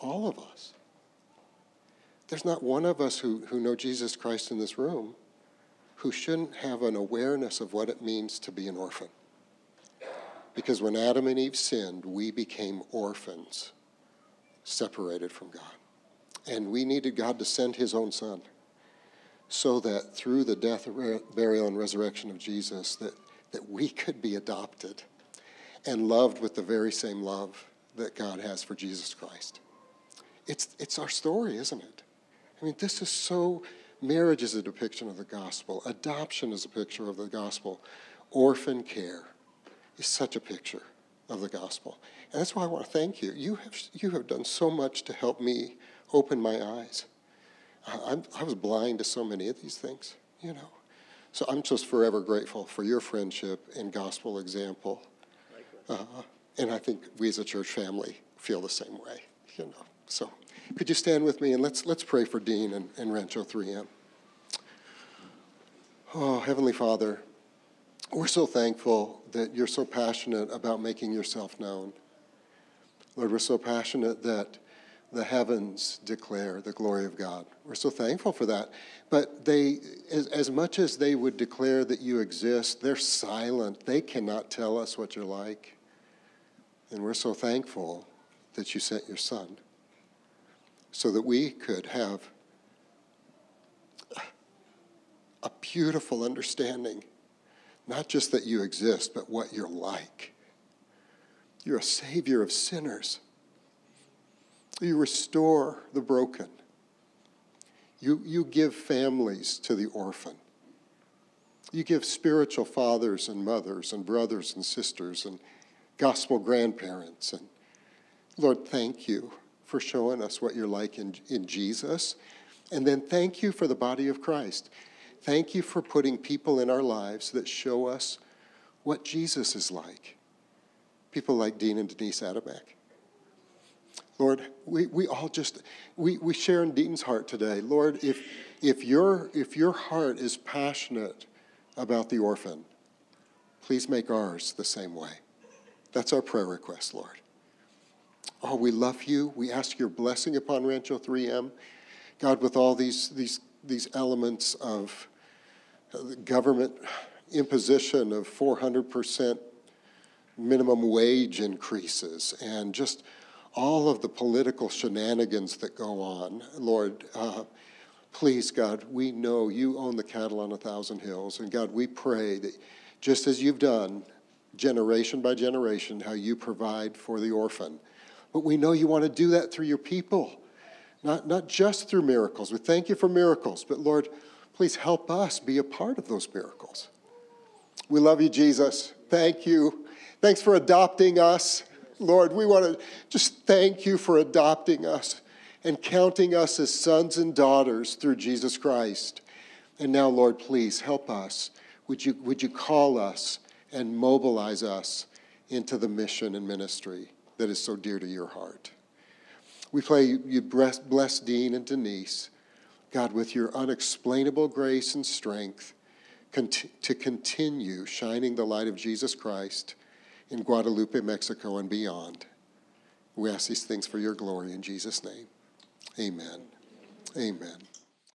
All of us. There's not one of us who, who know Jesus Christ in this room who shouldn't have an awareness of what it means to be an orphan. Because when Adam and Eve sinned, we became orphans, separated from God. And we needed God to send his own son so that through the death, burial, and resurrection of Jesus, that, that we could be adopted and loved with the very same love that God has for Jesus Christ. It's, it's our story, isn't it? I mean, this is so, marriage is a depiction of the gospel, adoption is a picture of the gospel, orphan care is such a picture of the gospel. And that's why I want to thank you. You have, you have done so much to help me open my eyes. I, I was blind to so many of these things, you know. So I'm just forever grateful for your friendship and gospel example. Uh, and I think we as a church family feel the same way, you know. So could you stand with me and let's, let's pray for Dean and, and Rancho 3M. Oh, Heavenly Father, we're so thankful that you're so passionate about making yourself known. Lord, we're so passionate that the heavens declare the glory of God. We're so thankful for that. But they, as, as much as they would declare that you exist, they're silent. They cannot tell us what you're like. And we're so thankful that you sent your son so that we could have a beautiful understanding, not just that you exist, but what you're like. You're a savior of sinners. You restore the broken. You, you give families to the orphan. You give spiritual fathers and mothers and brothers and sisters and gospel grandparents. And Lord, thank you for showing us what you're like in, in Jesus. And then thank you for the body of Christ. Thank you for putting people in our lives that show us what Jesus is like. People like Dean and Denise Adamek. Lord, we, we all just, we, we share in Dean's heart today. Lord, if, if, your, if your heart is passionate about the orphan, please make ours the same way. That's our prayer request, Lord. Oh, we love you. We ask your blessing upon Rancho 3M. God, with all these, these, these elements of government imposition of 400% minimum wage increases and just all of the political shenanigans that go on. Lord, uh, please, God, we know you own the cattle on a thousand hills. And God, we pray that just as you've done generation by generation, how you provide for the orphan. But we know you want to do that through your people, not, not just through miracles. We thank you for miracles, but Lord, please help us be a part of those miracles. We love you, Jesus. Thank you. Thanks for adopting us. Lord, we want to just thank you for adopting us and counting us as sons and daughters through Jesus Christ. And now, Lord, please help us. Would you, would you call us and mobilize us into the mission and ministry that is so dear to your heart? We pray you bless Dean and Denise, God, with your unexplainable grace and strength to continue shining the light of Jesus Christ in Guadalupe, Mexico, and beyond. We ask these things for your glory in Jesus' name. Amen. Amen.